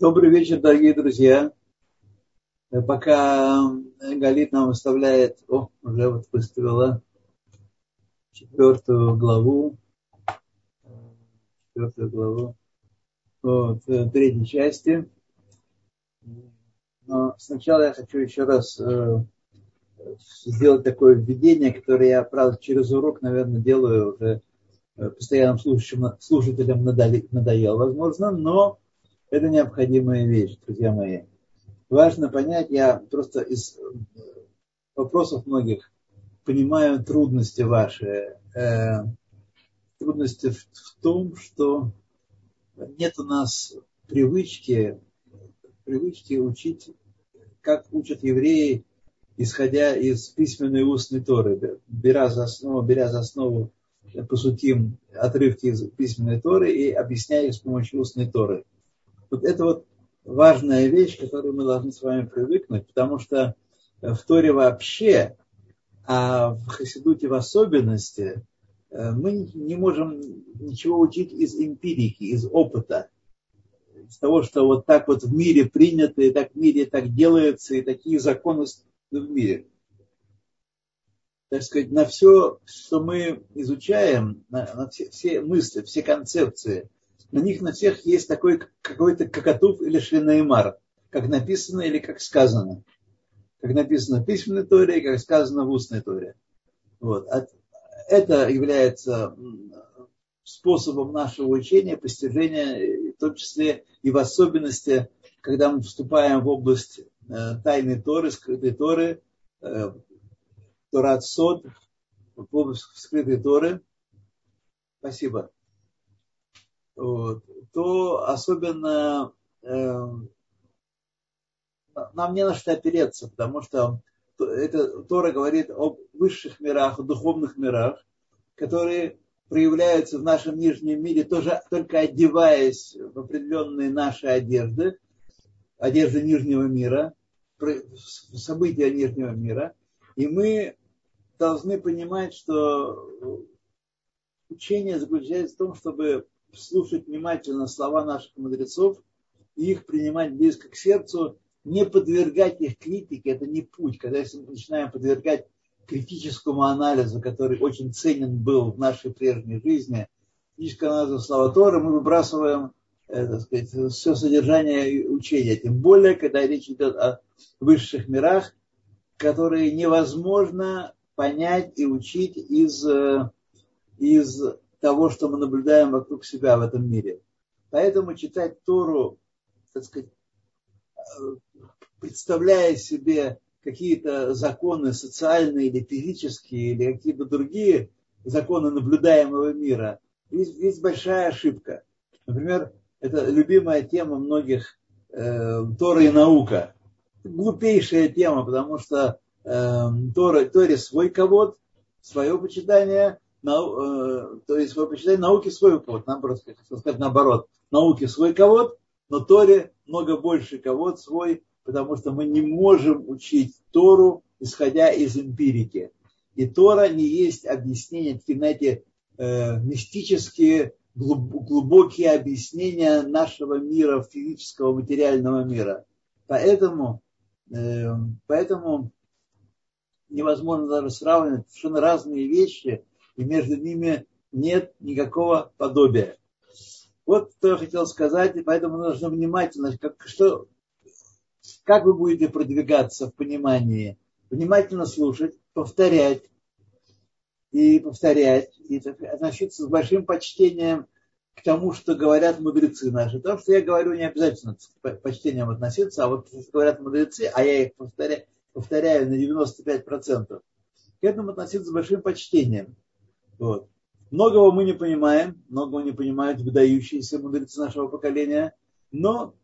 Добрый вечер, дорогие друзья. Пока Галит нам выставляет, о, уже вот выставила четвертую главу, четвертую главу, вот, третьей части. Но сначала я хочу еще раз э, сделать такое введение, которое я, правда, через урок, наверное, делаю уже э, постоянным слушателям надоел, возможно, но это необходимая вещь, друзья мои. Важно понять, я просто из э, вопросов многих понимаю трудности ваши. Э, трудности в, том, что нет у нас привычки, привычки учить, как учат евреи, исходя из письменной устной Торы, беря за основу, беря за основу посутим отрывки из письменной Торы и объясняя их с помощью устной Торы. Вот это вот важная вещь, к которой мы должны с вами привыкнуть, потому что в Торе вообще, а в Хасидуте в особенности, э, мы не можем ничего учить из эмпирики, из опыта, из того, что вот так вот в мире принято, и так в мире так делается, и такие законы в мире. Так сказать, на все, что мы изучаем, на, на все, все мысли, все концепции – на них на всех есть такой какой-то какатув или шлинаймар, как написано или как сказано. Как написано в письменной торе и как сказано в устной торе. Вот. Это является способом нашего учения, постижения, в том числе и в особенности, когда мы вступаем в область э, тайной Торы, скрытой Торы, э, Торат Сод, в область скрытой Торы. Спасибо вот, то особенно э, нам не на что опереться, потому что это Тора говорит о высших мирах, о духовных мирах, которые проявляются в нашем нижнем мире, тоже только одеваясь в определенные наши одежды, одежды нижнего мира, события нижнего мира. И мы должны понимать, что учение заключается в том, чтобы слушать внимательно слова наших мудрецов и их принимать близко к сердцу, не подвергать их критике, это не путь. Когда мы начинаем подвергать критическому анализу, который очень ценен был в нашей прежней жизни, критическому анализу слова Тора, мы выбрасываем э, так сказать, все содержание учения. Тем более, когда речь идет о высших мирах, которые невозможно понять и учить из, э, из того, что мы наблюдаем вокруг себя в этом мире. Поэтому читать Тору, так сказать, представляя себе какие-то законы социальные или физические, или какие-то другие законы наблюдаемого мира, есть, есть большая ошибка. Например, это любимая тема многих э, Тора и наука. Глупейшая тема, потому что э, Тора, Торе свой ковод, свое почитание, нау, э, то есть вы почитаете науки свой кого наоборот, сказать наоборот, науки свой кого но Торе много больше кого свой, потому что мы не можем учить Тору, исходя из эмпирики. И Тора не есть объяснение, такие, знаете, э, мистические, глубокие объяснения нашего мира, физического, материального мира. Поэтому, э, поэтому невозможно даже сравнивать совершенно разные вещи, и между ними нет никакого подобия. Вот что я хотел сказать, и поэтому нужно внимательно, как, что, как вы будете продвигаться в понимании. Внимательно слушать, повторять и повторять, и относиться с большим почтением к тому, что говорят мудрецы наши. То, что я говорю, не обязательно с почтением относиться, а вот говорят мудрецы, а я их повторяю, повторяю на 95%, к этому относиться с большим почтением. Вот. Многого мы не понимаем, многого не понимают выдающиеся мудрецы нашего поколения, но,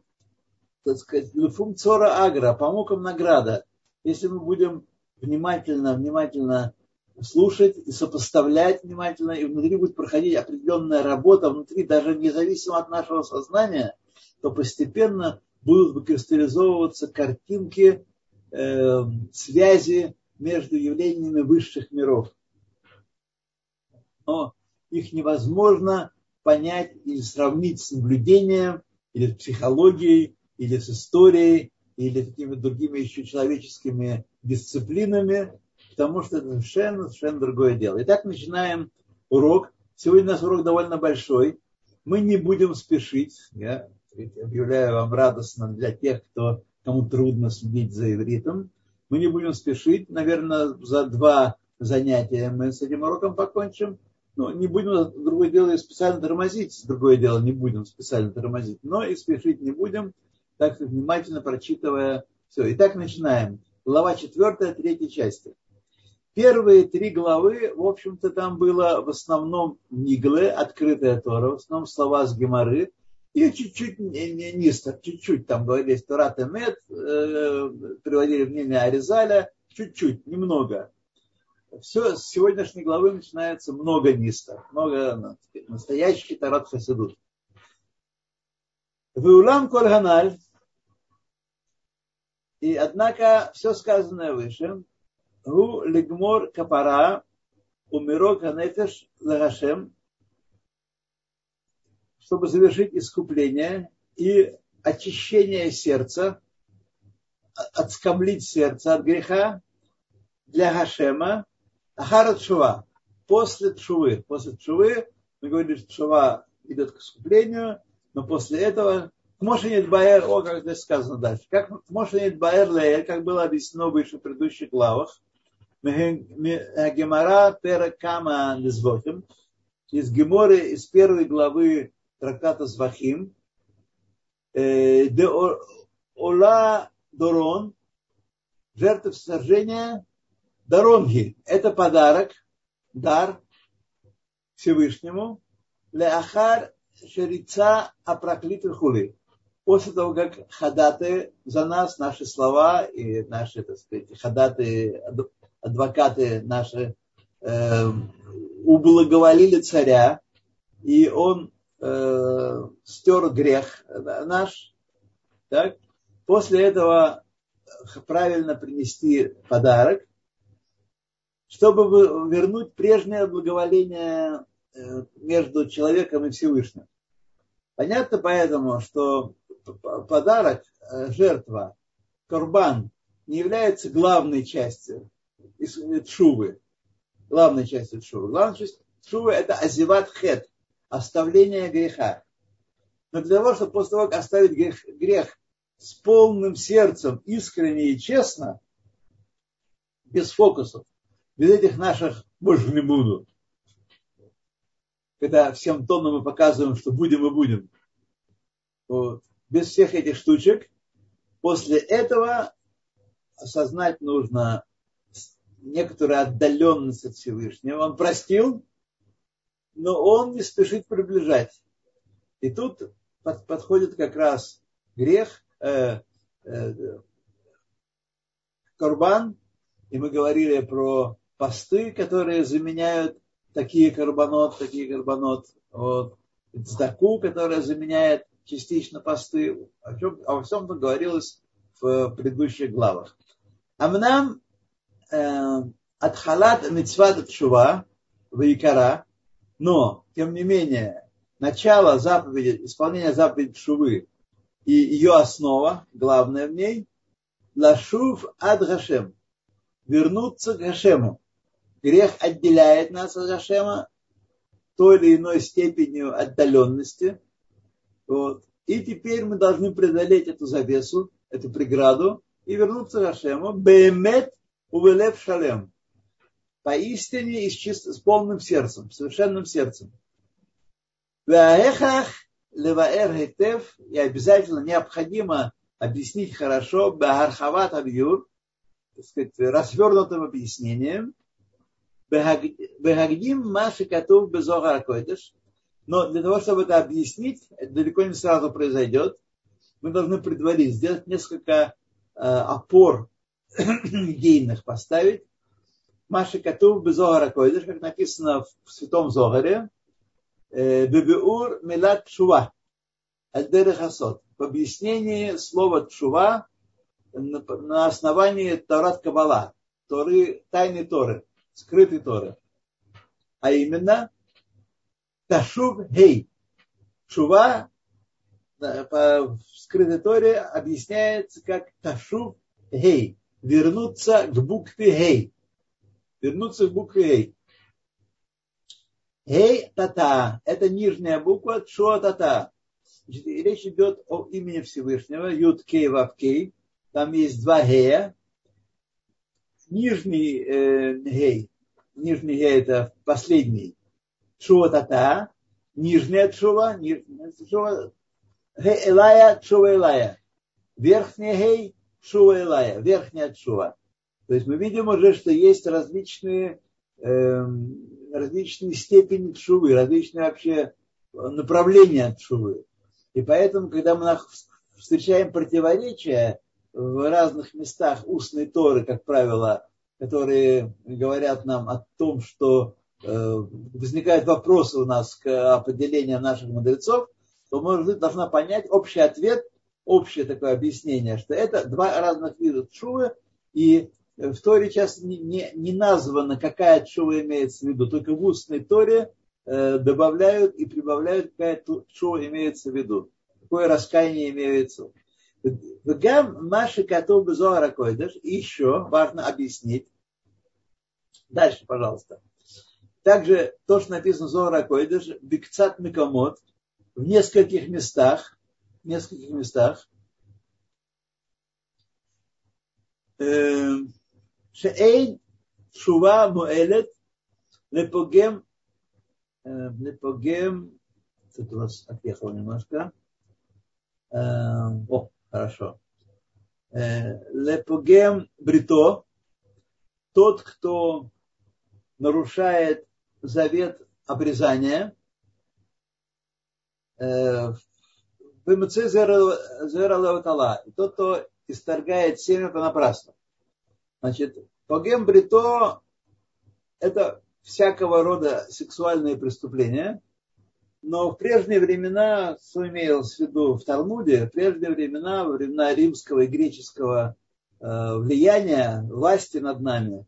так сказать, функцора агра, по мукам награда. Если мы будем внимательно, внимательно слушать и сопоставлять внимательно, и внутри будет проходить определенная работа, внутри даже независимо от нашего сознания, то постепенно будут выкристаллизовываться картинки э, связи между явлениями высших миров но их невозможно понять или сравнить с наблюдением или с психологией или с историей, или какими-то другими еще человеческими дисциплинами, потому что это совершенно, совершенно другое дело. Итак, начинаем урок. Сегодня у нас урок довольно большой. Мы не будем спешить. Я объявляю вам радостно для тех, кто, кому трудно следить за ивритом. Мы не будем спешить. Наверное, за два занятия мы с этим уроком покончим. Ну, не будем, другое дело, специально тормозить, другое дело, не будем специально тормозить, но и спешить не будем, так что внимательно прочитывая все. Итак, начинаем. Глава четвертая, третьей части. Первые три главы, в общем-то, там было в основном Ниглы, открытая Тора, в основном слова с Геморы, и чуть-чуть низко, чуть-чуть там говорили Торат и Мед, э, приводили мнение Аризаля, чуть-чуть, немного все с сегодняшней главы начинается много ниста, много настоящий тарат хасидут. Веулам коль и однако все сказанное выше, гу лигмор капара умирок ханефеш лагашем, чтобы завершить искупление и очищение сердца, отскоблить сердце от греха для Гашема, Ахара Тшува. После Тшувы. После Тшувы мы говорили, что Тшува идет к искуплению, но после этого Мошенит Баэр, о, как здесь сказано дальше, как Мошенит Баэр Леэль, как было объяснено выше в предыдущих главах, Гемара Пера Кама Лизвотим, из Геморы, из первой главы трактата Звахим, де Ола Дорон, жертва сожжения Даронги – это подарок, дар Всевышнему. Леахар шерица апроклит хули. После того, как хадаты за нас, наши слова и наши, так сказать, хадаты, адвокаты наши э, ублаговолили царя, и он э, стер грех наш, так? после этого правильно принести подарок, чтобы вернуть прежнее благоволение э, между человеком и Всевышним. Понятно поэтому, что подарок, э, жертва, корбан не является главной частью шувы. Главной частью шувы. Главная часть шувы это азиват хет, оставление греха. Но для того, чтобы после того, как оставить грех, грех с полным сердцем, искренне и честно, без фокусов, без этих наших больше не буду. Когда всем тоном мы показываем, что будем и будем. Вот. Без всех этих штучек. После этого осознать нужно некоторую отдаленность от Всевышнего. Он простил, но он не спешит приближать. И тут под, подходит как раз грех, э, э, Корбан, и мы говорили про посты, которые заменяют такие карбонот, такие карбонот, вот, цдаку, которая заменяет частично посты, о чем, о всем -то говорилось в предыдущих главах. Амнам э, Атхалат Мицват Чува Ваикара, но, тем не менее, начало заповеди, исполнения заповеди Шувы и ее основа, главное в ней, Лашув Ад Гашем, вернуться к Гашему грех отделяет нас от Ашема той или иной степенью отдаленности. Вот. И теперь мы должны преодолеть эту завесу, эту преграду и вернуться к Ашему. Бемет увелев шалем. Поистине и с, чисто, с полным сердцем, совершенным сердцем. Ваэхах леваэр хетев, и обязательно необходимо объяснить хорошо, бахархават абьюр, так сказать, развернутым объяснением, Бегагдим Маши Катув Безогар Койдыш. Но для того, чтобы это объяснить, это далеко не сразу произойдет. Мы должны предварить, сделать несколько э, опор идейных поставить. Маши Катув Безогар Койдыш, как написано в Святом Зогаре. Бебеур Милат Шува. Адерехасот. В объяснении слова Чува на основании Тарат Кабала, Торы, тайны Торы скрытой Торы. А именно Ташув Хей. Шува по скрытой Торе объясняется как ташу гей. Вернуться к букве гей. Вернуться к букве гей. Гей тата. Это нижняя буква шо тата. Речь идет о имени Всевышнего. Юд кей вав кей. Там есть два гея. Нижний э, гей. Нижний гей это последний. Шо тата. Нижняя чува. Нижняя чува Гей Элая, Чува Элая. Верхняя Гей, Чува Элая. Верхняя Чува. То есть мы видим уже, что есть различные, э, различные степени чувы, различные вообще направления чувы. И поэтому, когда мы встречаем противоречия в разных местах устной Торы, как правило, которые говорят нам о том, что э, возникают вопросы у нас к определению наших мудрецов, то может должна понять общий ответ, общее такое объяснение, что это два разных вида чувы, и в Торе сейчас не, не, не названо, какая чува имеется в виду, только в устной Торе э, добавляют и прибавляют, какая чува имеется в виду, какое раскаяние имеется в виду. Вегам Маши Катов Зоара Койдаш. Еще важно объяснить. Дальше, пожалуйста. Также то, что написано в Койдаш, Бикцат Микомот в нескольких местах, в нескольких местах, эм, Шеэйн Шува Муэлет Лепогем эм, Лепогем Тут у нас отъехал немножко. Эм, о, хорошо, лепогем брито, тот, кто нарушает завет обрезания, зера лаватала. Тот, кто исторгает семя понапрасну. Значит, погем брито это всякого рода сексуальные преступления, но в прежние времена, что имелось в виду в Талмуде, в прежние времена, во времена римского и греческого э, влияния, власти над нами,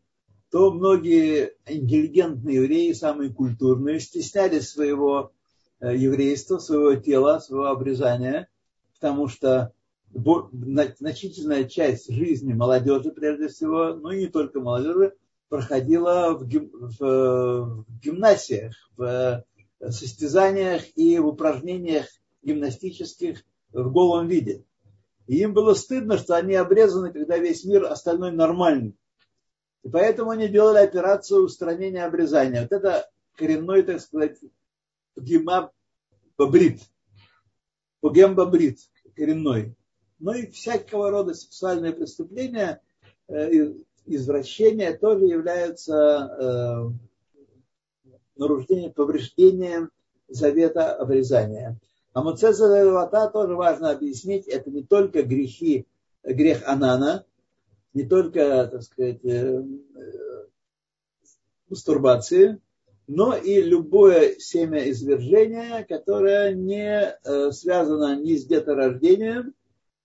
то многие интеллигентные евреи, самые культурные, стеснялись своего Э, еврейства, своего тела, своего обрезания, потому что значительная часть жизни молодежи, прежде всего, ну и не только молодежи, проходила в, гим, в, в гимнасиях, в состязаниях и в упражнениях гимнастических в голом виде. И им было стыдно, что они обрезаны, когда весь мир остальной нормальный. И поэтому они делали операцию устранения обрезания. Вот это коренной, так сказать, пгима бабрит, коренной. Но и всякого рода сексуальные преступления, э, извращения тоже являются э, нарушением, повреждением завета обрезания. А Муцеза тоже важно объяснить, это не только грехи, грех Анана, не только, так сказать, э, мастурбации, но и любое семя извержения, которое не э, связано ни с деторождением,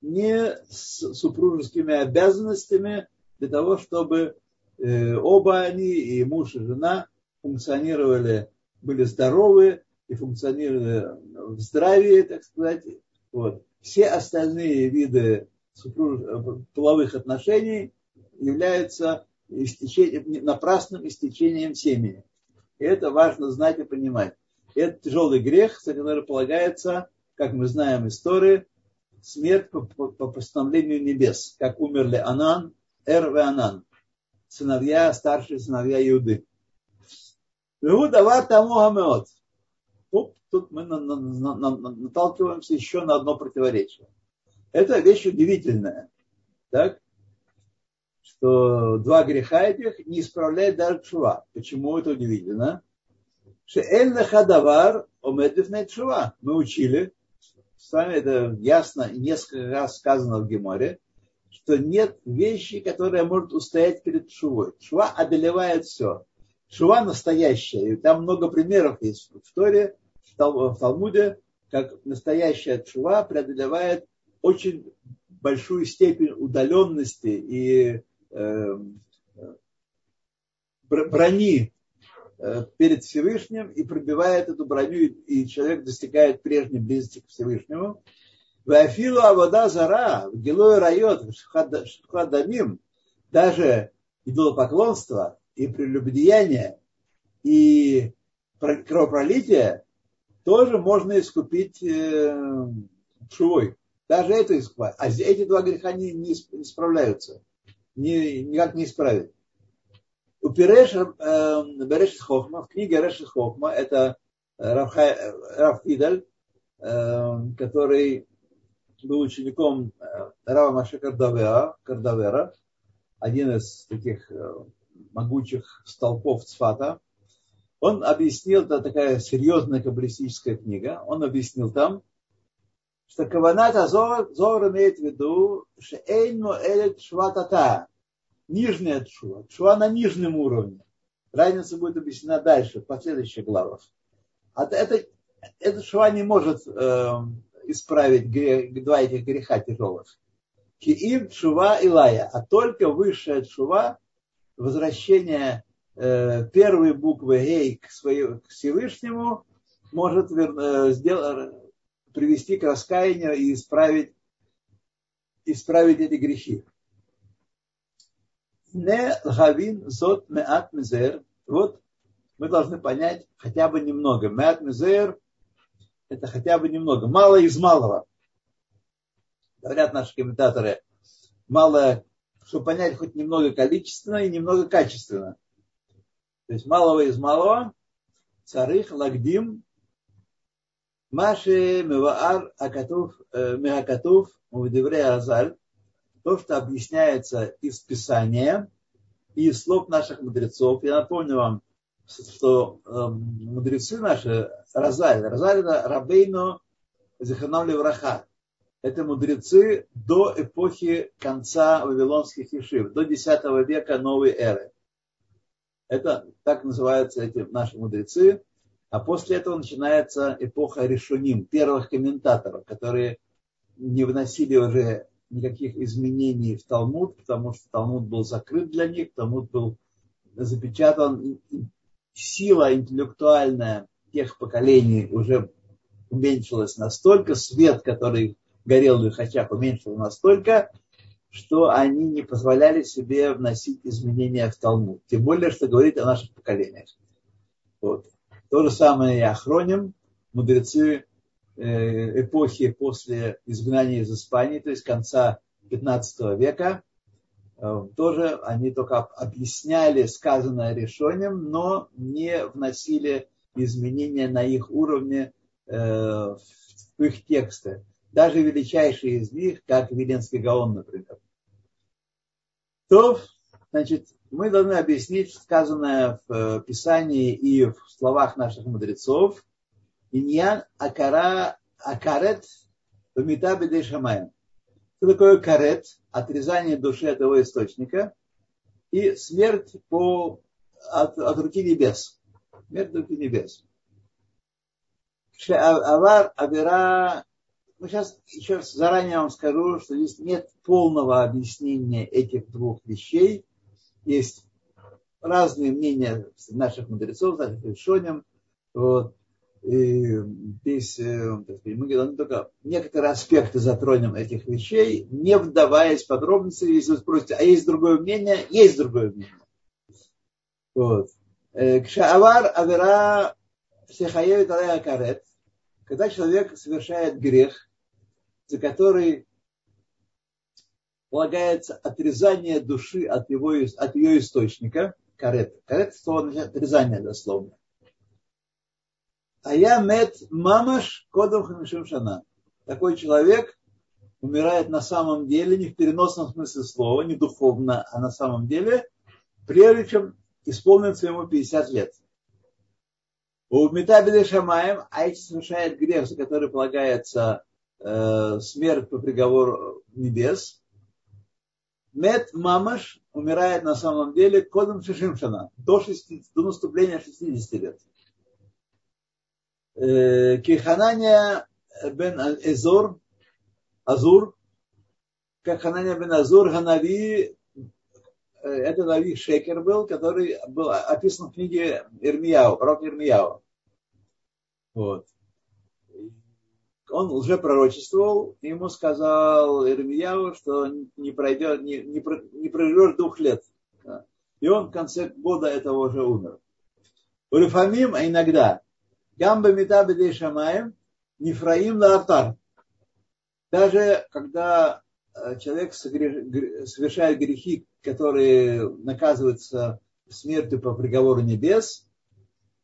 ни с супружескими обязанностями для того, чтобы э, оба они, и муж, и жена, функционировали, были здоровы и функционировали в здравии, так сказать. Вот. Все остальные виды супруж... половых отношений являются истечением, напрасным истечением семени. И это важно знать и понимать. И это тяжелый грех, который полагается, как мы знаем истории, смерть по, по, по постановлению небес, как умерли Анан, Эр и Анан, сыновья, старшие сыновья Иуды. Тут, тут мы на, на, на, на, наталкиваемся еще на одно противоречие. Это вещь удивительная. Так? что два греха этих не исправляет даже чува. Почему это удивительно? Хадавар чува. Мы учили, с вами это ясно несколько раз сказано в Геморе, что нет вещи, которая может устоять перед чувой. Чува одолевает все. Чува настоящая. И там много примеров есть в истории, в Талмуде, как настоящая чува преодолевает очень большую степень удаленности и Эм, брони э, перед Всевышним и пробивает эту броню, и человек достигает прежней близости к Всевышнему. Вафилу Авода Зара, в Гилой Райот, Шхадамим, даже идолопоклонство и прелюбодеяние и кровопролитие тоже можно искупить э. Даже это искупать. А эти два греха не, не, справляются. Никак не исправить. У Пиреш э, Береш Хохма, в книге Реш Хохма, это Раф Идаль, э, который был учеником э, Рава Маша Кардавера, Кардавера, один из таких э, могучих столпов Цфата. Он объяснил, это такая серьезная каббалистическая книга, он объяснил там, что Каванат Азор Зор имеет в виду, что Эйну Элет Шватата, нижняя Тшуа, Тшуа на нижнем уровне. Разница будет объяснена дальше, в последующих главах. А это, это Шуа не может э, исправить грех, два этих греха тяжелых. Киим Шува и Лая, а только высшая Шува, возвращение э, первой буквы Гей к, своему, к Всевышнему, может э, сделать, привести к раскаянию и исправить, исправить эти грехи. Не лхавин зот меат мизер. Вот мы должны понять хотя бы немного. Меат мизер – это хотя бы немного. Мало из малого. Говорят наши комментаторы, мало, чтобы понять хоть немного количественно и немного качественно. То есть малого из малого, царых, лагдим, маши меваар акатув, э, меакатув, мувдевре азаль, то, что объясняется из Писания и из слов наших мудрецов. Я напомню вам, что э, мудрецы наши, Розаль, Розаль это Рабейно Захарнам Левраха. Это мудрецы до эпохи конца Вавилонских ешив, до X века новой эры. Это так называются эти наши мудрецы. А после этого начинается эпоха решуним, первых комментаторов, которые не вносили уже никаких изменений в Талмуд, потому что Талмуд был закрыт для них, Талмуд был запечатан. Сила интеллектуальная тех поколений уже уменьшилась настолько, свет, который горел в их очах, уменьшился настолько, что они не позволяли себе вносить изменения в Талмуд. Тем более, что говорит о наших поколениях. Вот. То же самое и охроним. Мудрецы Э, эпохи после изгнания из Испании, то есть конца 15 века, э, тоже они только объясняли сказанное решением, но не вносили изменения на их уровне э, в их тексты. Даже величайшие из них, как Виленский Гаон, например. То, значит, мы должны объяснить сказанное в Писании и в словах наших мудрецов, Иньян акара, акарет вмита бедей шамаем. Что такое карет? Отрезание души от его источника и смерть по, от, от руки небес. Смерть от руки небес. Авар Авера ну, сейчас еще раз заранее вам скажу, что здесь нет полного объяснения этих двух вещей. Есть разные мнения наших мудрецов, наших решением. Вот. И здесь э, мы только некоторые аспекты затронем этих вещей, не вдаваясь в подробности, если вы спросите, а есть другое мнение? Есть другое мнение. Вот. Э, Кшаавар авера сехаевит карет, когда человек совершает грех, за который полагается отрезание души от, его, от ее источника, карет. Карет слово отрезание дословно. А я мед мамаш кодом хамишим шана. Такой человек умирает на самом деле, не в переносном смысле слова, не духовно, а на самом деле, прежде чем исполнится ему 50 лет. У Метабеля Шамаем, а если совершает грех, за который полагается смерть по приговору небес, Мед Мамаш умирает на самом деле кодом Шишимшана до, 60, до наступления 60 лет. Киханания бен Эзор, Азур, как Ханания бен Азур, Ханави, это Нави Шекер был, который был описан в книге Ирмияу, пророк Ирмияу. Вот. Он уже пророчествовал, ему сказал Ирмияву, что не пройдет, не, не, не двух лет. И он в конце года этого уже умер. Улифамим, а иногда, гамба мета бедей шамаем, нефраим лаартар. Даже когда э, человек совершает грехи, которые наказываются смертью по приговору небес,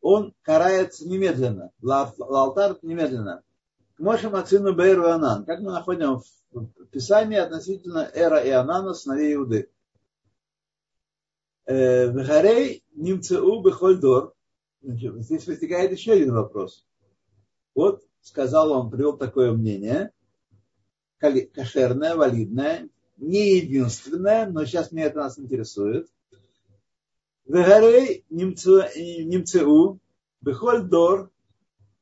он карается немедленно. Лалтар немедленно. Мошем Ацину Бейру и Анан. Как мы находим в Писании относительно Эра и Анана, сыновей Иуды. Э, Вехарей Нимцеу Бехольдор. Здесь возникает еще один вопрос. Вот, сказал он, привел такое мнение, кошерное, валидное, не единственное, но сейчас мне это нас интересует. Вегарей Нимцеу Бехольдор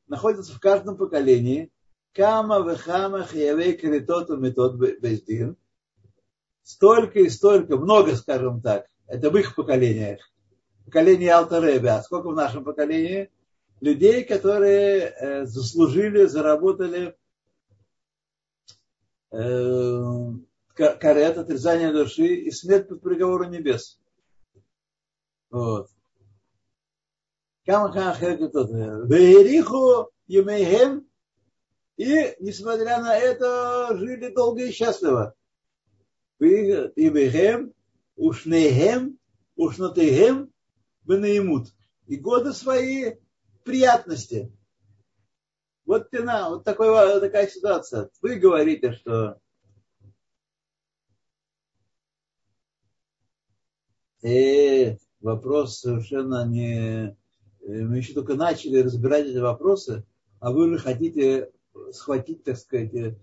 находится в каждом поколении Кама вехама хиявей критоту метод бездин. Столько и столько, много, скажем так, это в их поколениях. Поколение Алтаребе. А сколько в нашем поколении? Людей, которые заслужили, заработали карет, отрезание души и смерть под приговором небес. Вот. Кама хама хиявей критоту. Веериху юмейхем и, несмотря на это, жили долго и счастливо. И бехем, ушнехем, ушнотехем, бенеемут. И годы свои приятности. Вот тена, вот такой, такая ситуация. Вы говорите, что э, вопрос совершенно не... Э, мы еще только начали разбирать эти вопросы, а вы уже хотите схватить, так сказать, э,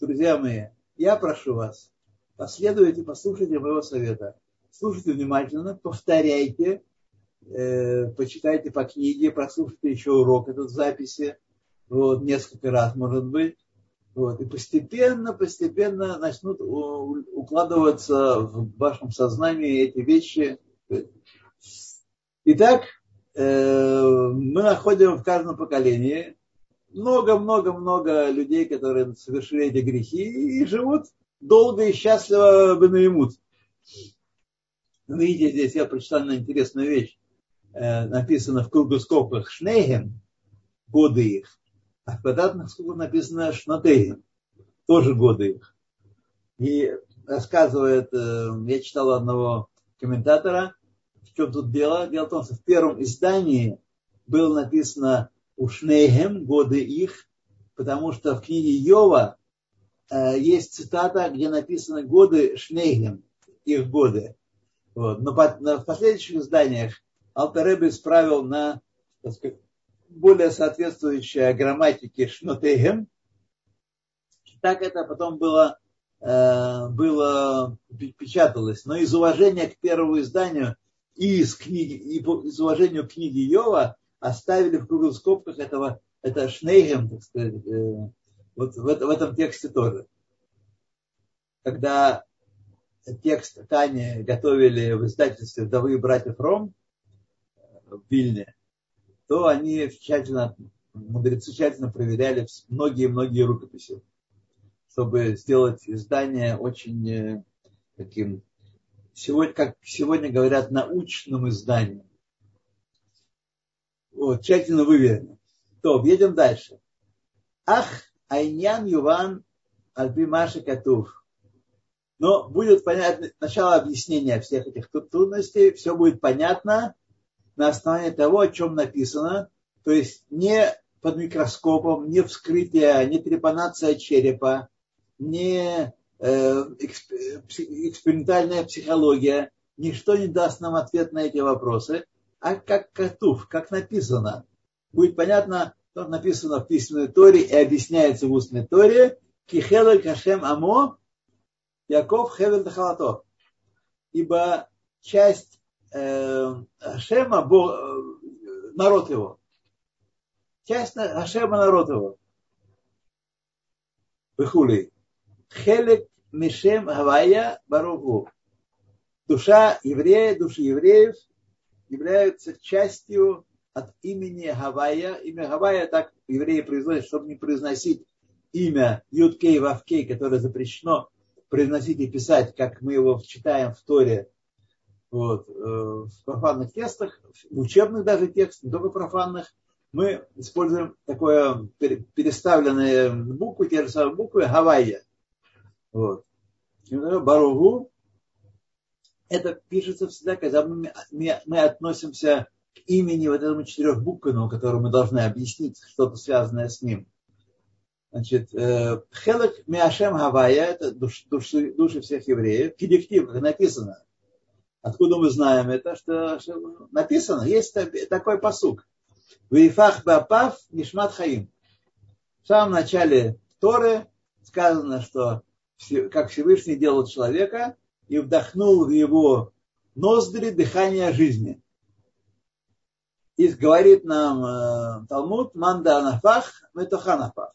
друзья мои, я прошу вас, последуйте, послушайте моего совета. Слушайте внимательно, повторяйте, э, почитайте по книге, прослушайте еще урок этот в записи, вот, несколько раз, может быть. Вот, и постепенно, постепенно начнут укладываться в вашем сознании эти вещи. Итак, э, мы находим в каждом поколении много-много-много людей, которые совершили эти грехи и живут долго и счастливо бы наимут. Видите, здесь я прочитал на интересную вещь. Э, написано в кругоскопах Шнейген, годы их, а в квадратных скобках написано Шнатейген, тоже годы их. И рассказывает, э, я читал одного комментатора, в чем тут дело. Дело в том, что в первом издании было написано ушнейхем, годы их, потому что в книге Йова э, есть цитата, где написано годы шнейхем, их годы. Вот. Но в последующих изданиях Алтаребе исправил на сказать, более соответствующее грамматике шнотейхем. Так это потом было, э, было печаталось. Но из уважения к первому изданию и из, книги, и из уважения к книге Йова оставили в круглых скобках этого, это Шнейгем, так сказать, э, вот в, в этом тексте тоже. Когда текст Тани готовили в издательстве «Вдовы братьев Ром» в Вильне, то они тщательно, мудрецы тщательно проверяли многие-многие рукописи, чтобы сделать издание очень э, таким, сегодня, как сегодня говорят, научным изданием. Вот, тщательно выверено. То, едем дальше. Ах, Айнян Юван Альпи Маши Катув. Но будет понятно, начало объяснения всех этих трудностей, все будет понятно на основании того, о чем написано. То есть не под микроскопом, не вскрытие, не трепанация черепа, не э, экспериментальная психология, ничто не даст нам ответ на эти вопросы – а как катув, как написано. Будет понятно, что написано в письменной Торе и объясняется в устной Торе. Кихелель кашем амо, Яков хевель дахалато. Ибо часть э, Ашема, э, народ его. Часть Ашема, народ его. Выхули. Хелек Мишем Гавая Баругу. Душа еврея, души евреев – являются частью от имени Гавайя. Имя Гавайя так евреи произносят, чтобы не произносить имя Юткей Вавкей, которое запрещено произносить и писать, как мы его читаем в Торе, вот, э, в профанных текстах, в учебных даже текстах, не только профанных, мы используем такое переставленные буквы, те же самые буквы, Гавайя. Вот. Баругу, это пишется всегда, когда мы, мы, относимся к имени вот этому четырехбуквенному, которому мы должны объяснить что-то связанное с ним. Значит, э, Хелек Миашем Гавайя, это душ, души, души всех евреев, кедиктив, как написано. Откуда мы знаем это? Что, что написано, есть такой посук. Вейфах Бапав Нишмат Хаим. В самом начале Торы сказано, что как Всевышний делал человека и вдохнул в его ноздри дыхание жизни. И говорит нам э, Талмуд, манда нафах, метоха нафах.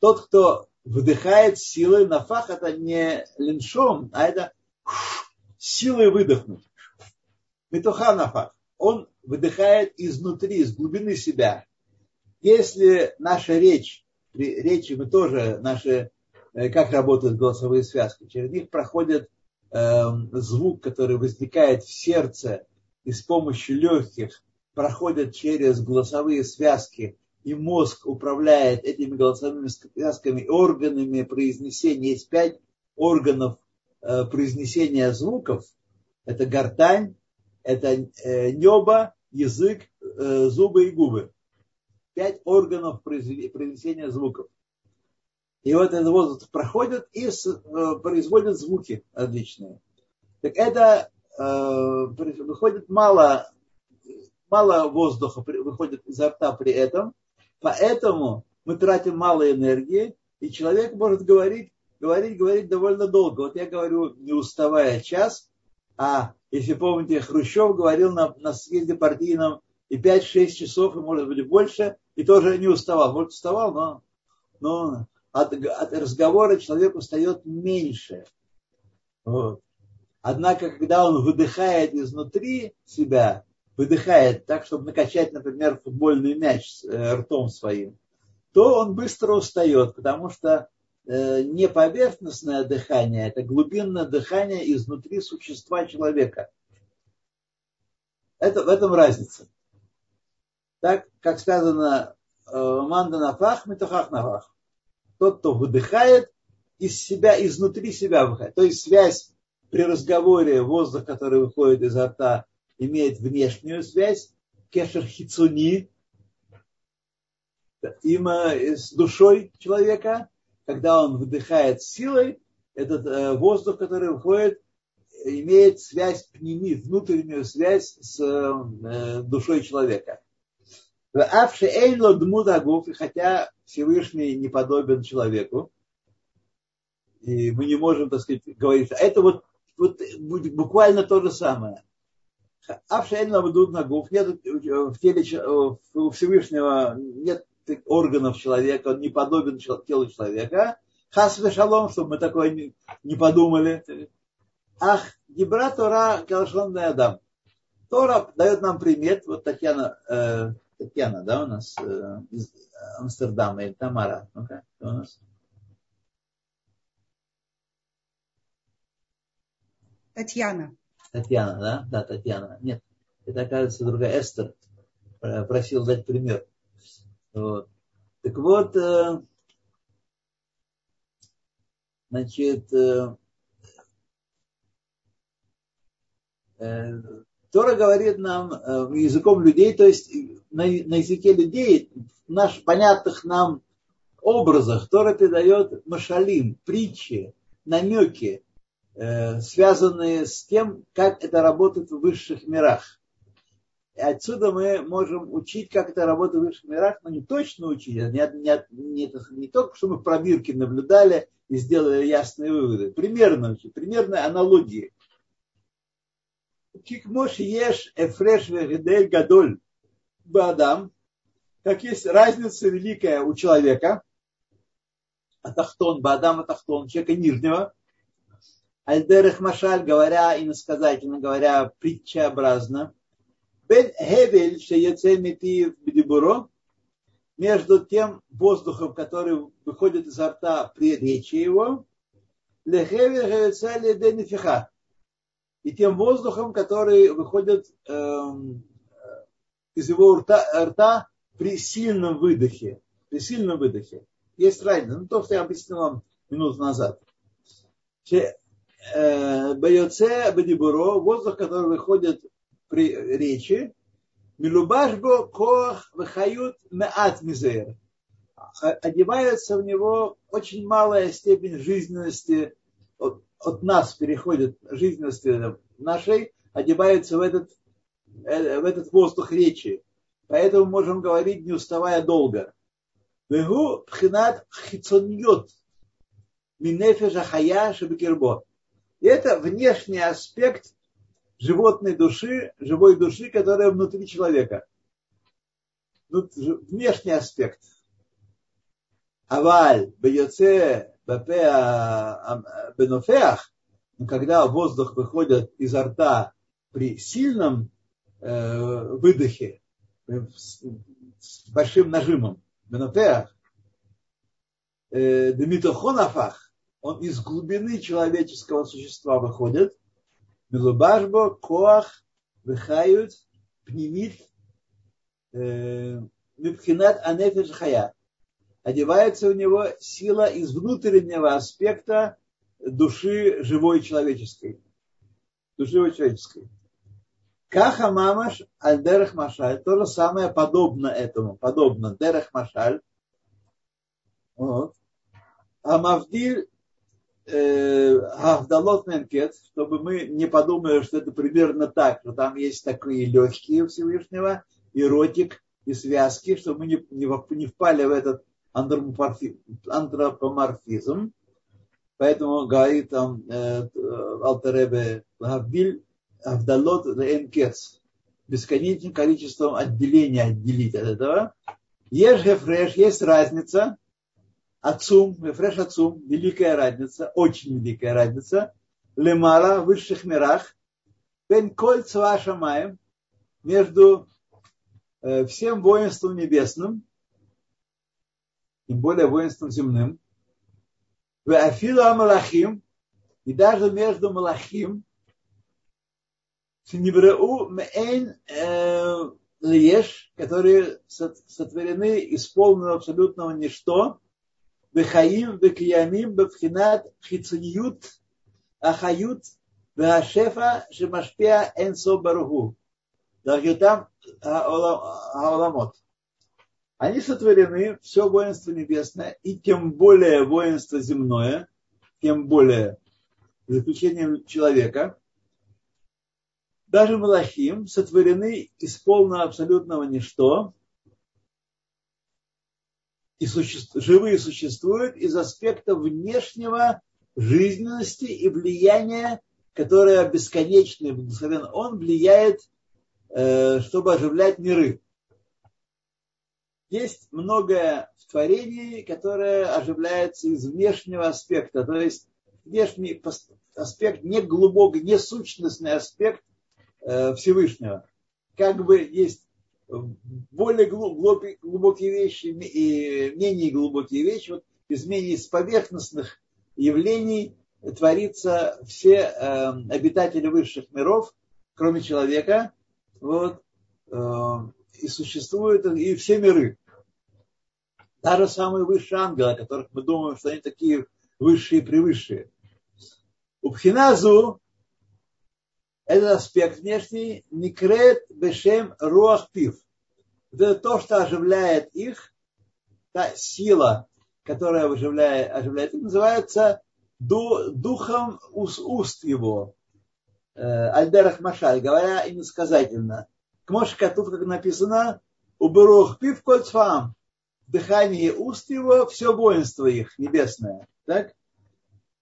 Тот, кто вдыхает силой, нафах это не линшом, а это силой выдохнуть. Метоха нафах. Он выдыхает изнутри, из глубины себя. Если наша речь, при речи мы тоже, наши, э, как работают голосовые связки, через них проходит э, звук, который возникает в сердце и с помощью легких проходит через голосовые связки, и мозг управляет этими голосовыми связками, органами произнесения. Есть пять органов э, произнесения звуков. Это гортань, это э, небо, язык, э, зубы и губы. Пять органов произнесения звуков. И вот этот воздух проходит и производит звуки различные. Так это выходит мало мало воздуха выходит изо рта при этом, поэтому мы тратим мало энергии, и человек может говорить, говорить, говорить довольно долго. Вот я говорю, не уставая час, а если помните, Хрущев говорил на, на съезде партийном и 5-6 часов, и может быть больше, и тоже не уставал. Может, уставал, но, но от, от разговора человек устает меньше. Вот. Однако, когда он выдыхает изнутри себя, выдыхает так, чтобы накачать, например, футбольный мяч э, ртом своим, то он быстро устает, потому что э, не поверхностное дыхание, это глубинное дыхание изнутри существа человека. Это, в этом разница. Так, как сказано, э, манда нафах, метахах нафах. Тот, кто выдыхает, из себя, изнутри себя выходит. То есть связь при разговоре, воздух, который выходит изо рта, имеет внешнюю связь, кешер хицуни, им с душой человека, когда он выдыхает силой, этот э, воздух, который выходит, имеет связь пними, внутреннюю связь с э, душой человека. Дмудагуф, хотя Всевышний не подобен человеку, и мы не можем, так сказать, говорить, это вот, вот буквально то же самое. Авшейн Ламадуд Нагуф, нет в теле у Всевышнего нет органов человека, он не подобен телу человека. Хас шалом, чтобы мы такое не подумали. Ах, Гибра Тора Калашон Адам. Тора дает нам примет, вот Татьяна, э, Татьяна, да, у нас э, из Амстердама, или Тамара, ну-ка, у нас? Татьяна. Татьяна, да? Да, Татьяна. Нет, это, оказывается, другая Эстер. Просил дать пример. Вот. Так вот, э, значит, э, э, Тора говорит нам языком людей, то есть на, на языке людей, в наш, понятных нам образах, Тора передает машалим, притчи, намеки, Э, связанные с тем, как это работает в высших мирах. И отсюда мы можем учить, как это работает в высших мирах, но не точно учить, а не, не, не, не только, что мы пробирки наблюдали и сделали ясные выводы. Примерно учить, примерные аналогии. Кикмош еш эфреш вегедель гадоль бадам, как есть разница великая у человека, атахтон, бадам атахтон, человека нижнего, Альдерех Машаль, говоря иносказательно, говоря притчеобразно, Бен Хевель, Шеецемити Бедибуро, между тем воздухом, который выходит изо рта при речи его, и тем воздухом, который выходит эм, из его рта, рта при сильном выдохе. При сильном выдохе. Есть разница. Ну, то, что я объяснил вам минут назад. Э, Боёце Бадибуро, воздух, который выходит при речи, Милубашбо Коах Вахают Меат Мизер. Одевается в него очень малая степень жизненности от, нас переходит жизненности нашей, одевается в этот, э, в этот воздух речи. Поэтому можем говорить, не уставая долго. Шабекербо. Это внешний аспект животной души, живой души, которая внутри человека. Внешний аспект. Аваль, бьёце, бенофеах, когда воздух выходит изо рта при сильном э, выдохе, с большим нажимом, бенофеах, э, демитохонафах, он из глубины человеческого существа выходит, Милубашбо, Коах, Вихают, Пнемит, э, Мипхинат Анефиш Хая. Одевается у него сила из внутреннего аспекта души живой человеческой. Души живой человеческой. Каха мамаш аль дерех машаль. То же самое подобно этому. Подобно дерех машаль. Вот. А мавдиль Авдалот Менкет, чтобы мы не подумали, что это примерно так, что там есть такие легкие Всевышнего, и ротик, и связки, чтобы мы не, не, не впали в этот антропоморфизм. Поэтому говорит там э, Алтеребе Гавбиль Авдалот Энкец. Бесконечным количеством отделения отделить от этого. Ешь Гефреш, есть разница Ацум, Мефреш Ацум, великая разница, очень великая разница, Лемара в высших мирах, Бен Коль Шамаем, между э, всем воинством небесным, тем более воинством земным, в Афила Малахим, и даже между Малахим, Шнивреу Мейн э, Леш, которые сотворены из полного абсолютного ничто, Бехаим, Бекиямим, Бевхинат, Хицуниют, Ахают, Бехашефа, Шемашпеа, Энсо Баруху. Даргютам Ауламот. Они сотворены, все воинство небесное, и тем более воинство земное, тем более за исключением человека, даже Малахим сотворены из полного абсолютного ничто, и суще... живые существуют из аспекта внешнего жизненности и влияния, которое бесконечное, он, влияет, э, чтобы оживлять миры. Есть многое в творении, которое оживляется из внешнего аспекта, то есть внешний аспект не глубокий, не сущностный аспект э, Всевышнего. Как бы есть более глубокие вещи и менее глубокие вещи, вот из менее поверхностных явлений творится все э, обитатели высших миров, кроме человека, вот, э, и существуют и все миры. Даже самые высшие ангелы, о которых мы думаем, что они такие высшие и превысшие. У Пхиназу этот аспект внешний, Никрет Бешем Руах Пив. Это то, что оживляет их, та сила, которая оживляет, оживляет их, называется духом уст, уст его. Э, Альдерах Машаль, говоря иносказательно. К Котов, как написано, уберух пив кольцфам. Дыхание уст его, все воинство их небесное. Так?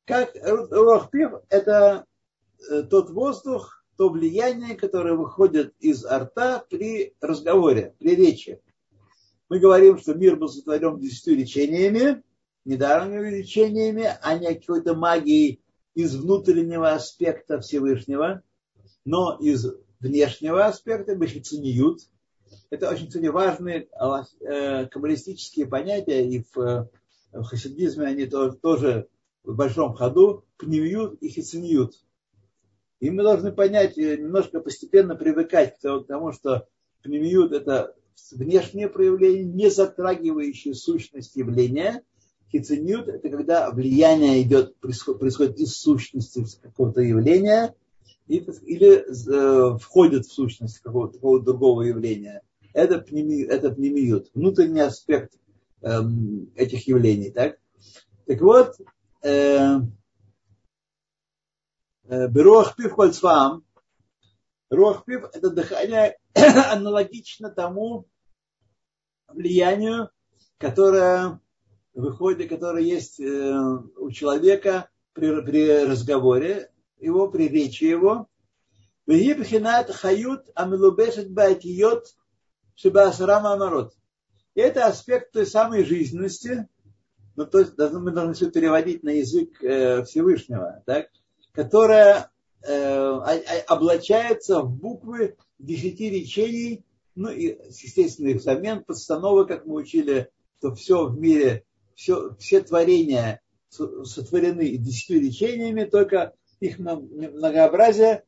Как Рух Пив, это Э, тот воздух, то влияние, которое выходит из рта при разговоре, при речи. Мы говорим, что мир был сотворен десятью речениями, недарными речениями, а не какой-то магией из внутреннего аспекта Всевышнего, но из внешнего аспекта, бахицуниют, Это очень, кстати, важные э, каббалистические понятия, и в, в хасидизме они тоже, тоже в большом ходу, пневьют и хициньют. И мы должны понять, э, немножко постепенно привыкать к тому, что пневьют – это внешнее проявление, не затрагивающее сущность явления. Хициньют – это когда влияние идет, происходит из сущности какого-то явления или э, входит в сущность какого-то, какого другого явления. Это, пнеми, это пнемиют, внутренний аспект э, этих явлений. Так, так вот, э, э, Беруах пив кольцвам, Руах пив это дыхание аналогично тому влиянию, которое выходит, которое есть э, у человека при, при разговоре, его, при речи его. Вегибхинат хают амилубешет байтиот шибасарама амарот. Это аспект той самой жизненности, ну, то есть мы должны все переводить на язык э, Всевышнего, так, которая э, облачается в буквы десяти речений, ну и, естественно, их взамен подстановы, как мы учили, что все в мире, все, все творения сотворены десятью речениями, только их многообразие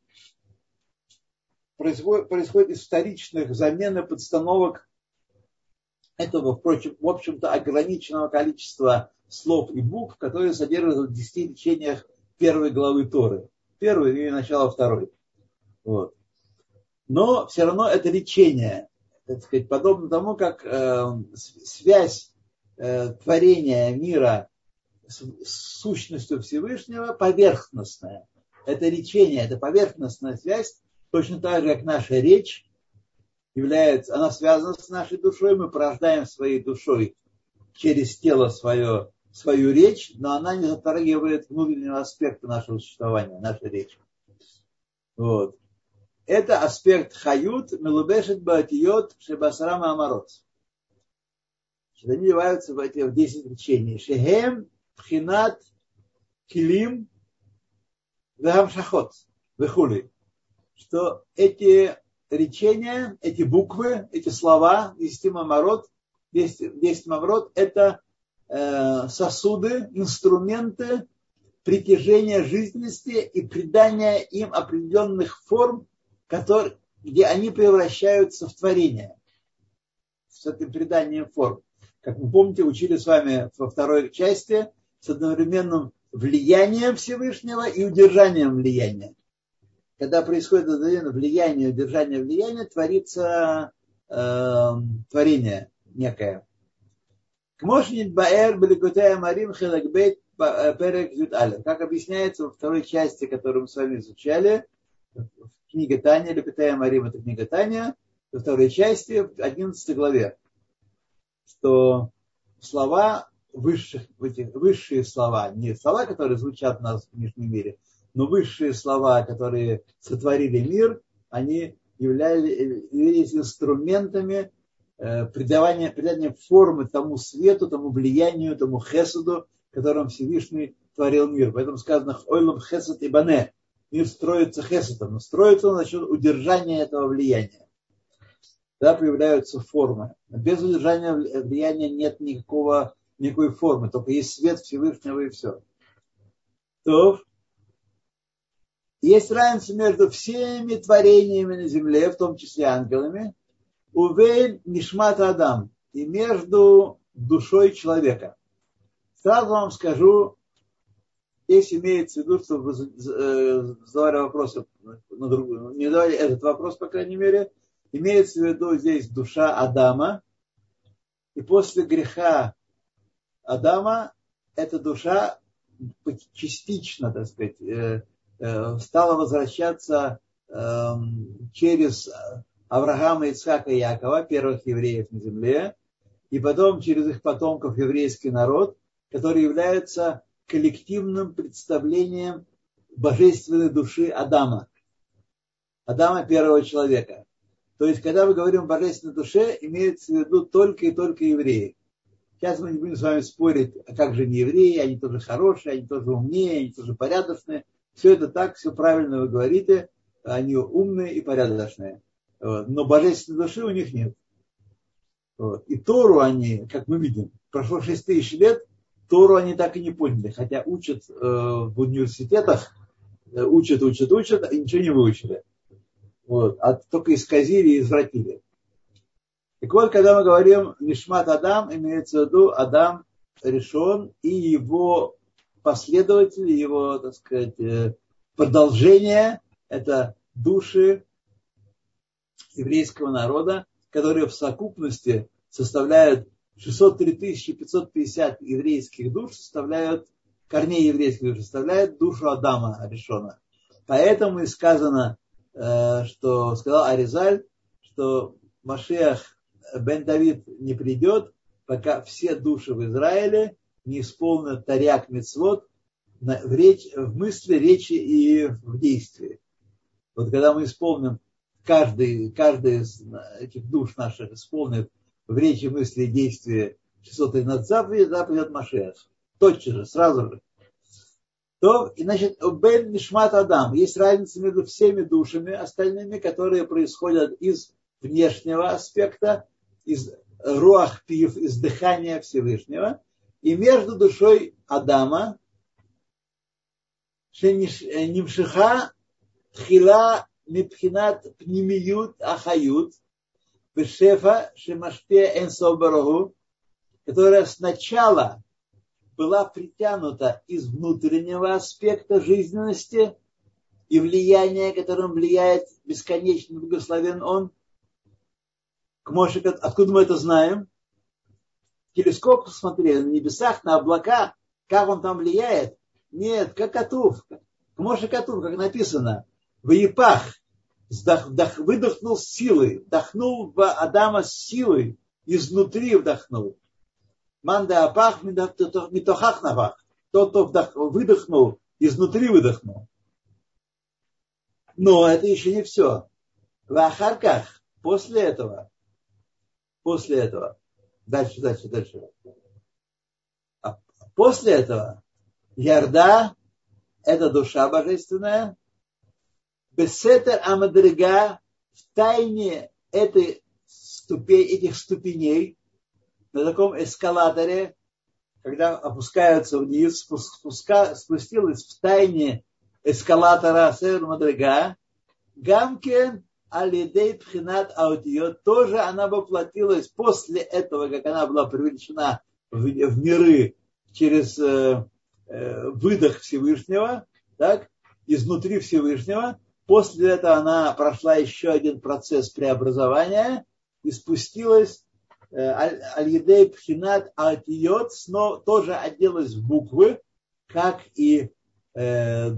происходит из вторичных замены подстановок этого, впрочем, в общем-то, ограниченного количества слов и букв, которые содержатся в десяти речениях первой главы Торы. Первой и начало второй. Вот. Но все равно это речение, так сказать, подобно тому, как э, связь э, творения мира сущностью Всевышнего поверхностная. Это речение, это поверхностная связь, точно так же, как наша речь является, она связана с нашей душой, мы порождаем своей душой через тело свое, свою речь, но она не затрагивает внутреннего аспекта нашего существования, нашей речи. Вот. Это аспект хают, мелубешет батиот, шебасрама амарот. Они деваются в эти в 10 речений. Шехем, пхинат, килим, вегамшахот, вехули. Что эти речения, эти буквы, эти слова, 10 маморот, 10, 10 маморот, это э, сосуды, инструменты притяжения жизненности и придания им определенных форм, которые, где они превращаются в творение с этим приданием форм. Как вы помните, учили с вами во второй части с одновременным влиянием Всевышнего и удержанием влияния когда происходит влияние, удержание влияния, творится э, творение некое. Кмошнит Баэр Баликутая Марим Хелагбейт э, Перек Как объясняется во второй части, которую мы с вами изучали, книга Таня, Ликутая Марим, это книга Таня, во второй части, в 11 главе, что слова высших, высшие слова, не слова, которые звучат у нас в внешнем мире, но высшие слова, которые сотворили мир, они являлись инструментами э, придавания, придания формы тому свету, тому влиянию, тому хесуду, которым Всевышний творил мир. Поэтому сказано «Ойлам хесед и бане». Мир строится хесетом, но строится он за счет удержания этого влияния. Тогда появляются формы. Без удержания влияния нет никакого, никакой формы, только есть свет Всевышнего и все. То есть разница между всеми творениями на земле, в том числе ангелами, увель нишмат адам, и между душой человека. Сразу вам скажу, здесь имеется в виду, что вы э, задавали вопросы на другую, не задавали этот вопрос, по крайней мере, имеется в виду здесь душа Адама, и после греха Адама эта душа частично, так сказать, э, Э, стала возвращаться эм, через Авраама, Ицхака и Якова, первых евреев на земле, и потом через их потомков еврейский народ, который является коллективным представлением божественной души Адама. Адама первого человека. То есть, когда мы говорим о божественной душе, имеется в виду только и только евреи. Сейчас мы не будем с вами спорить, а как же не евреи, они тоже хорошие, они тоже умнее, они тоже порядочные. Все это так, все правильно вы говорите, они умные и порядочные. Но божественной души у них нет. И Тору они, как мы видим, прошло 6 тысяч лет, Тору они так и не поняли, хотя учат э, в университетах, э, учат, учат, учат, и ничего не выучили. Вот. А только исказили и извратили. Так вот, когда мы говорим Нишмат Адам, имеется в виду Адам решен и его последователи, его, так сказать, э, продолжение, это души еврейского народа, которые в совокупности составляют 603 550 еврейских душ, составляют, корней еврейских душ, составляют душу Адама Аришона. Поэтому и сказано, э, что сказал Аризаль, что Машех бен Давид не придет, пока все души в Израиле не исполнят таряк мецвод в, в мысли, речи и в действии. Вот когда мы исполним, каждый, каждый из этих душ наших исполнит в речи, мысли и действии 613 заповедей, да, придет Машех. Тотчас же, сразу же. То, и, значит, Бен Нишмат Адам. Есть разница между всеми душами остальными, которые происходят из внешнего аспекта, из руах пив, из дыхания Всевышнего, и между душой Адама, Нимшиха Тхила Мипхинат Пнимиют Ахают, Бешефа Шемаште Энсобарагу, которая сначала была притянута из внутреннего аспекта жизненности и влияния, которым влияет бесконечный благословен Он – к Моше, откуда мы это знаем? Телескоп посмотрели на небесах, на облака, как он там влияет. Нет, как Катув, к Моше Катув, как написано, в Епах вдох, вдох, выдохнул с силой, вдохнул в Адама с силой, изнутри вдохнул. Манда апах митохах навах. Тот, кто вдох, выдохнул, изнутри выдохнул. Но это еще не все. В Ахарках, после этого, после этого. Дальше, дальше, дальше. А после этого Ярда – это душа божественная. Бесетер Амадрига в тайне этой ступень, этих ступеней на таком эскалаторе, когда опускаются вниз, спуска, спустилась в тайне эскалатора Север Мадрига, Гамкен Алидей Пхинат Аутиот, тоже она воплотилась после этого, как она была привлечена в, в миры через э, э, выдох Всевышнего, так, изнутри Всевышнего. После этого она прошла еще один процесс преобразования и спустилась э, Аль-Едей Пхинат Аутиот, снова тоже оделась в буквы, как и э,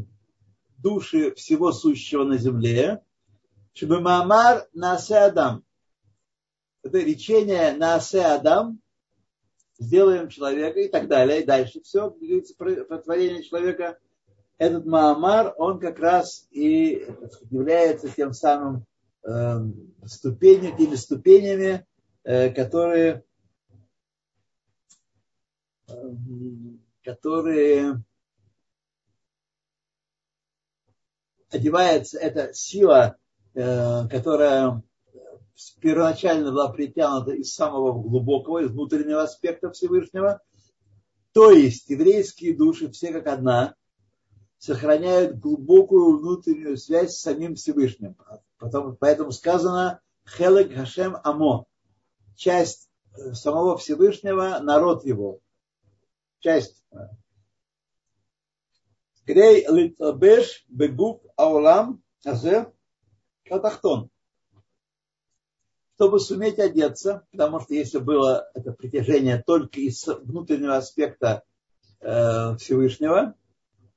души всего сущего на земле, Шибамамар Насе Адам. Это речение Насе Адам, сделаем человека и так далее, и дальше все, говорится про творение человека. Этот Маамар, он как раз и является тем самым э, ступенью, теми ступенями, э, которые, э, которые одевается эта сила которая первоначально была притянута из самого глубокого, из внутреннего аспекта Всевышнего. То есть еврейские души, все как одна, сохраняют глубокую внутреннюю связь с самим Всевышним. Потом, поэтому сказано Хелек Хашем Амо. Часть э, самого Всевышнего, народ его. Часть. Грей литабеш бегук аулам азе Катахтон. Чтобы суметь одеться, потому что если было это притяжение только из внутреннего аспекта э, Всевышнего,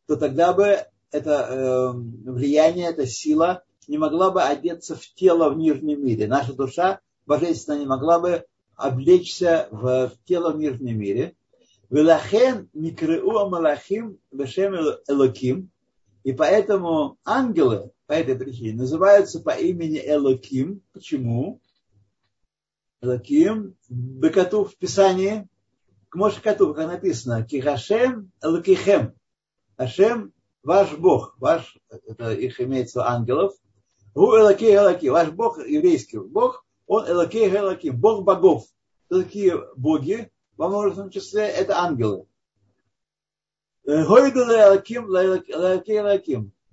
то тогда бы это э, влияние, эта сила не могла бы одеться в тело в нижнем мире. Наша душа божественная не могла бы облечься в тело в нижнем мире. Велахен микреу амалахим вешем элоким. И поэтому ангелы по этой причине называются по имени Элоким. Почему? Элоким, Бекату в Писании, к Моше Кату, как написано, Кихашем Элокихем. Ашем ваш Бог, ваш, это их имеется ангелов, У Элакей Элаки. Ваш Бог, еврейский Бог, он Элакей Элаки. Бог богов. Кто такие боги? Во множественном числе это ангелы. Гойду Элаким.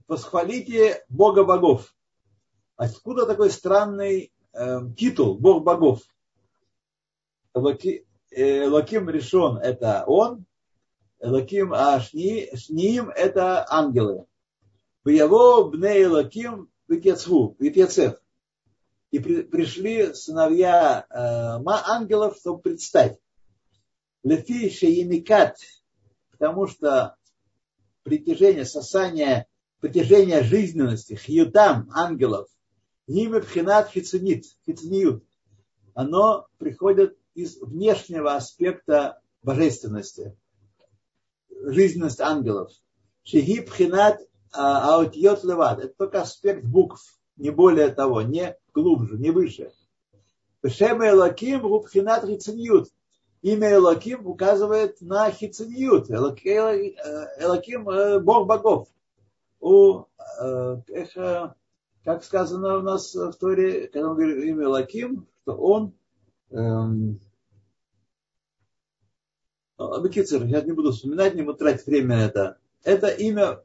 Восхвалите Бога богов. Откуда такой странный э, титул Бог богов? Элаким решен это он, Элаким а Шниим это ангелы. Его бне Элаким Витецву, Витецев. И при, пришли сыновья э, ангелов, чтобы предстать. Лефи Шеемикат, потому что притяжение, сосание, притяжение жизненности, хьютам, ангелов, ниме пхинат хицунит, хицуниют, оно приходит из внешнего аспекта божественности, жизненность ангелов. Шихи пхинат аутьет леват. Это только аспект букв, не более того, не глубже, не выше. Шем Элаким Рубхинат Хициньют. Имя Элаким указывает на Хициньют. Элаким Бог богов. У, э, как сказано у нас в Торе, когда мы говорим имя Элаким, что он эм, Бекицер, я не буду вспоминать, не буду тратить время на это. Это имя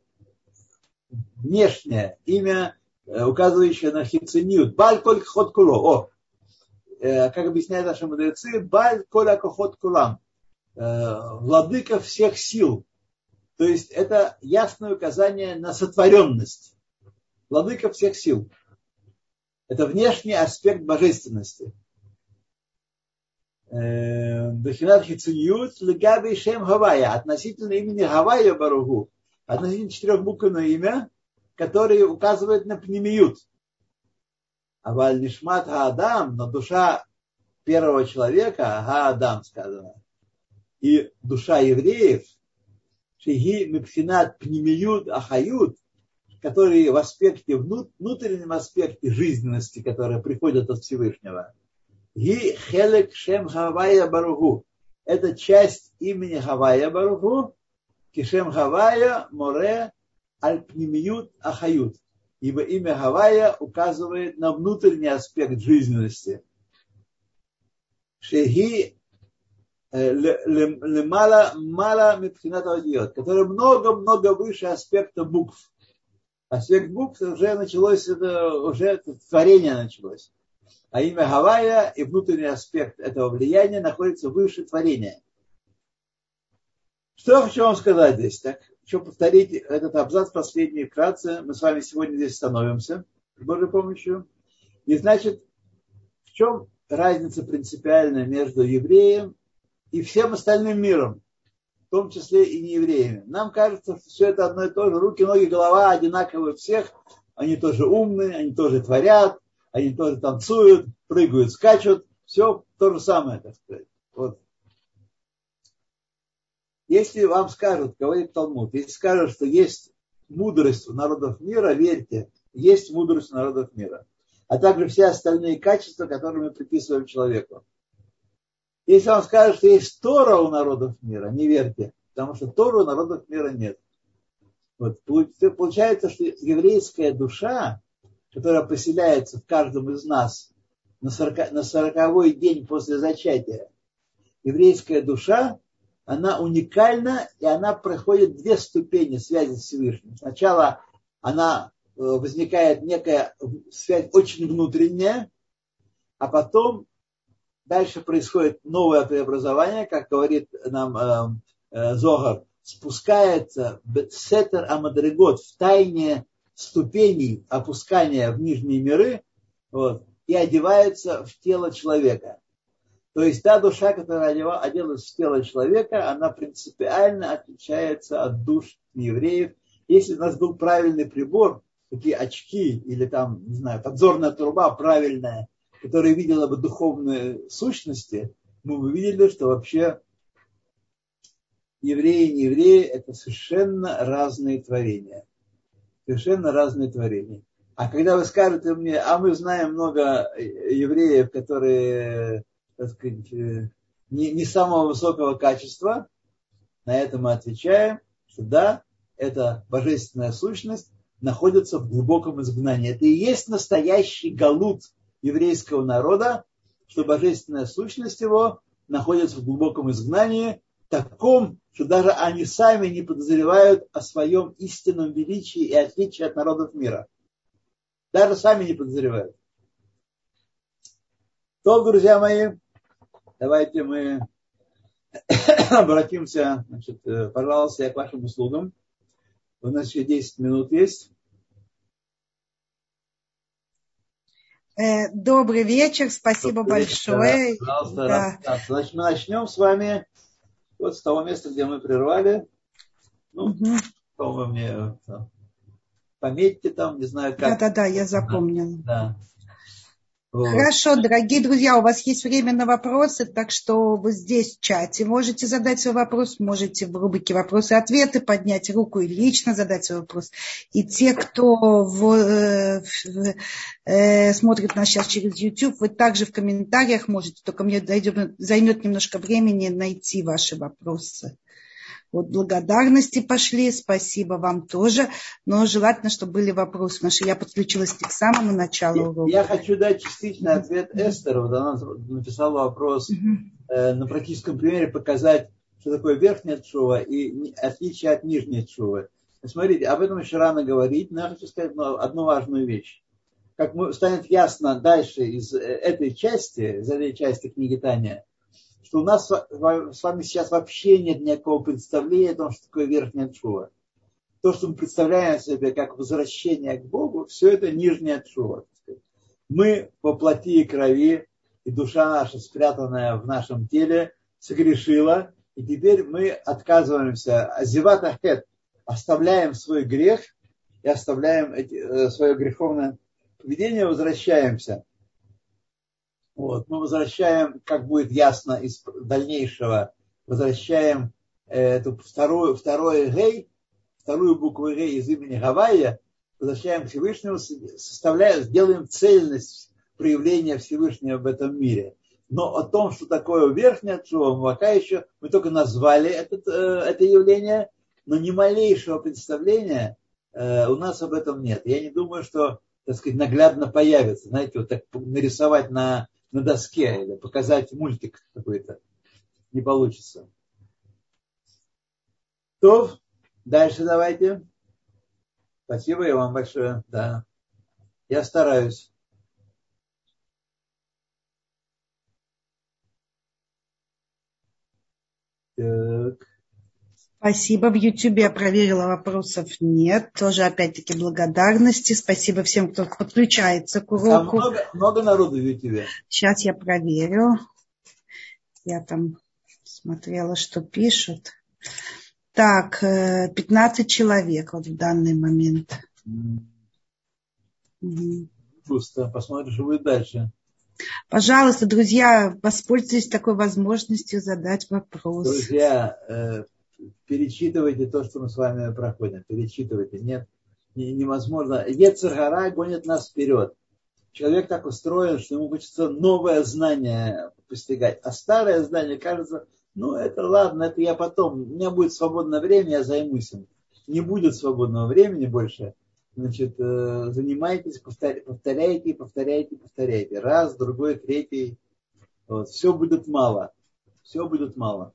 внешнее имя, э, указывающее на хицениют. Баль коль ход куло. О, э, как объясняют наши мудрецы, баль коль ход кулам. Э, владыка всех сил. То есть это ясное указание на сотворенность. Владыка всех сил. Это внешний аспект божественности. Гавая. Относительно имени Гавая Баругу относительно четырехбуквенное имя, которое указывает на пнемиют. А Вальнишмат Адам, но душа первого человека, Гаадам сказано, и душа евреев, Шиги Мепхинат Пнемиют Ахают, которые в аспекте, внутреннем аспекте жизненности, которые приходят от Всевышнего. Ги Хелек Шем Хавая Баруху. Это часть имени Хавая Баруху, Кишем Хавая Море Альпнимиют Ахают. Ибо имя Хавая указывает на внутренний аспект жизненности. Шехи лемала мала митхинат аудиот, который много-много выше аспекта букв. Аспект букв уже началось, это уже творение началось. А имя Гавайя и внутренний аспект этого влияния находится выше творения. Что я хочу вам сказать здесь? Так, еще повторить этот абзац последний вкратце. Мы с вами сегодня здесь становимся, с Божьей помощью. И значит, в чем разница принципиальная между евреем и всем остальным миром, в том числе и неевреями? Нам кажется, что все это одно и то же. Руки, ноги, голова одинаковые у всех. Они тоже умные, они тоже творят, они тоже танцуют, прыгают, скачут. Все то же самое, так сказать. Вот если вам скажут, говорит Талмуд, если скажут, что есть мудрость у народов мира, верьте, есть мудрость у народов мира. А также все остальные качества, которые мы приписываем человеку. Если вам скажут, что есть Тора у народов мира, не верьте, потому что Тора у народов мира нет. Вот. Получается, что еврейская душа, которая поселяется в каждом из нас на, 40, на 40 день после зачатия, еврейская душа она уникальна, и она проходит две ступени связи с Всевышним. Сначала она э, возникает некая связь очень внутренняя, а потом дальше происходит новое преобразование, как говорит нам э, э, Зогар, спускается сетер амадригот в тайне ступеней опускания в нижние миры вот, и одевается в тело человека. То есть та душа, которая оделась в тело человека, она принципиально отличается от душ евреев. Если у нас был правильный прибор, такие очки или там, не знаю, подзорная труба правильная, которая видела бы духовные сущности, мы бы видели, что вообще евреи и не евреи – это совершенно разные творения. Совершенно разные творения. А когда вы скажете мне, а мы знаем много евреев, которые так сказать, э, не, не самого высокого качества, на это мы отвечаем, что да, это божественная сущность, находятся в глубоком изгнании. Это и есть настоящий галут еврейского народа, что божественная сущность его находится в глубоком изгнании, таком, что даже они сами не подозревают о своем истинном величии и отличии от народов мира. Даже сами не подозревают. То, друзья мои, давайте мы обратимся, значит, э, пожалуйста, я к вашим услугам. У нас еще 10 минут есть. Добрый вечер, спасибо Добрый большое. Вечер. Пожалуйста, да. Значит, мы начнем с вами вот с того места, где мы прервали. Ну, угу. по мне пометьте там, не знаю как. Да-да-да, я запомнила. Да. Хорошо, дорогие друзья, у вас есть время на вопросы, так что вы здесь в чате можете задать свой вопрос, можете в рубрике «Вопросы и ответы» поднять руку и лично задать свой вопрос. И те, кто в, э, э, смотрит нас сейчас через YouTube, вы также в комментариях можете, только мне займет немножко времени найти ваши вопросы. Вот благодарности пошли, спасибо вам тоже. Но желательно, чтобы были вопросы, потому что я подключилась к самому началу урока. Я хочу дать частичный ответ Эстер. Вот она написала вопрос э, на практическом примере показать, что такое верхняя чува и отличие от нижней чувы. Смотрите, об этом еще рано говорить, но я хочу сказать одну важную вещь. Как станет ясно дальше из э, этой части, из этой части книги Таня, что у нас с вами сейчас вообще нет никакого представления о том, что такое верхняя чува. То, что мы представляем себе как возвращение к Богу, все это нижняя чува. Мы по плоти и крови, и душа наша, спрятанная в нашем теле, согрешила, и теперь мы отказываемся, азивата хет, оставляем свой грех и оставляем эти, э, свое греховное поведение, возвращаемся вот. Мы возвращаем, как будет ясно из дальнейшего, возвращаем э, эту вторую, второе гей, вторую букву гей из имени Гавайя, возвращаем к Всевышнему, составляем, сделаем цельность проявления Всевышнего в этом мире. Но о том, что такое верхняя чува, пока еще, мы только назвали этот, э, это явление, но ни малейшего представления э, у нас об этом нет. Я не думаю, что, так сказать, наглядно появится. Знаете, вот так нарисовать на на доске или показать мультик какой-то. Не получится. То, дальше давайте. Спасибо и вам большое. Да. Я стараюсь. Так. Спасибо. В Ютубе я проверила, вопросов нет. Тоже опять-таки благодарности. Спасибо всем, кто подключается к уроку. Там много, много народу в Ютубе. Сейчас я проверю. Я там смотрела, что пишут. Так, 15 э, человек вот в данный момент. Пусто. Посмотрим, что будет дальше. Пожалуйста, друзья, воспользуйтесь такой возможностью задать вопрос. Друзья, э, перечитывайте то, что мы с вами проходим. Перечитывайте. Нет, невозможно. Ецергара гонит нас вперед. Человек так устроен, что ему хочется новое знание постигать. А старое знание кажется, ну это ладно, это я потом. У меня будет свободное время, я займусь им. Не будет свободного времени больше. Значит, э, занимайтесь, повторяйте, повторяйте, повторяйте. Раз, другой, третий. Вот. Все будет мало. Все будет мало.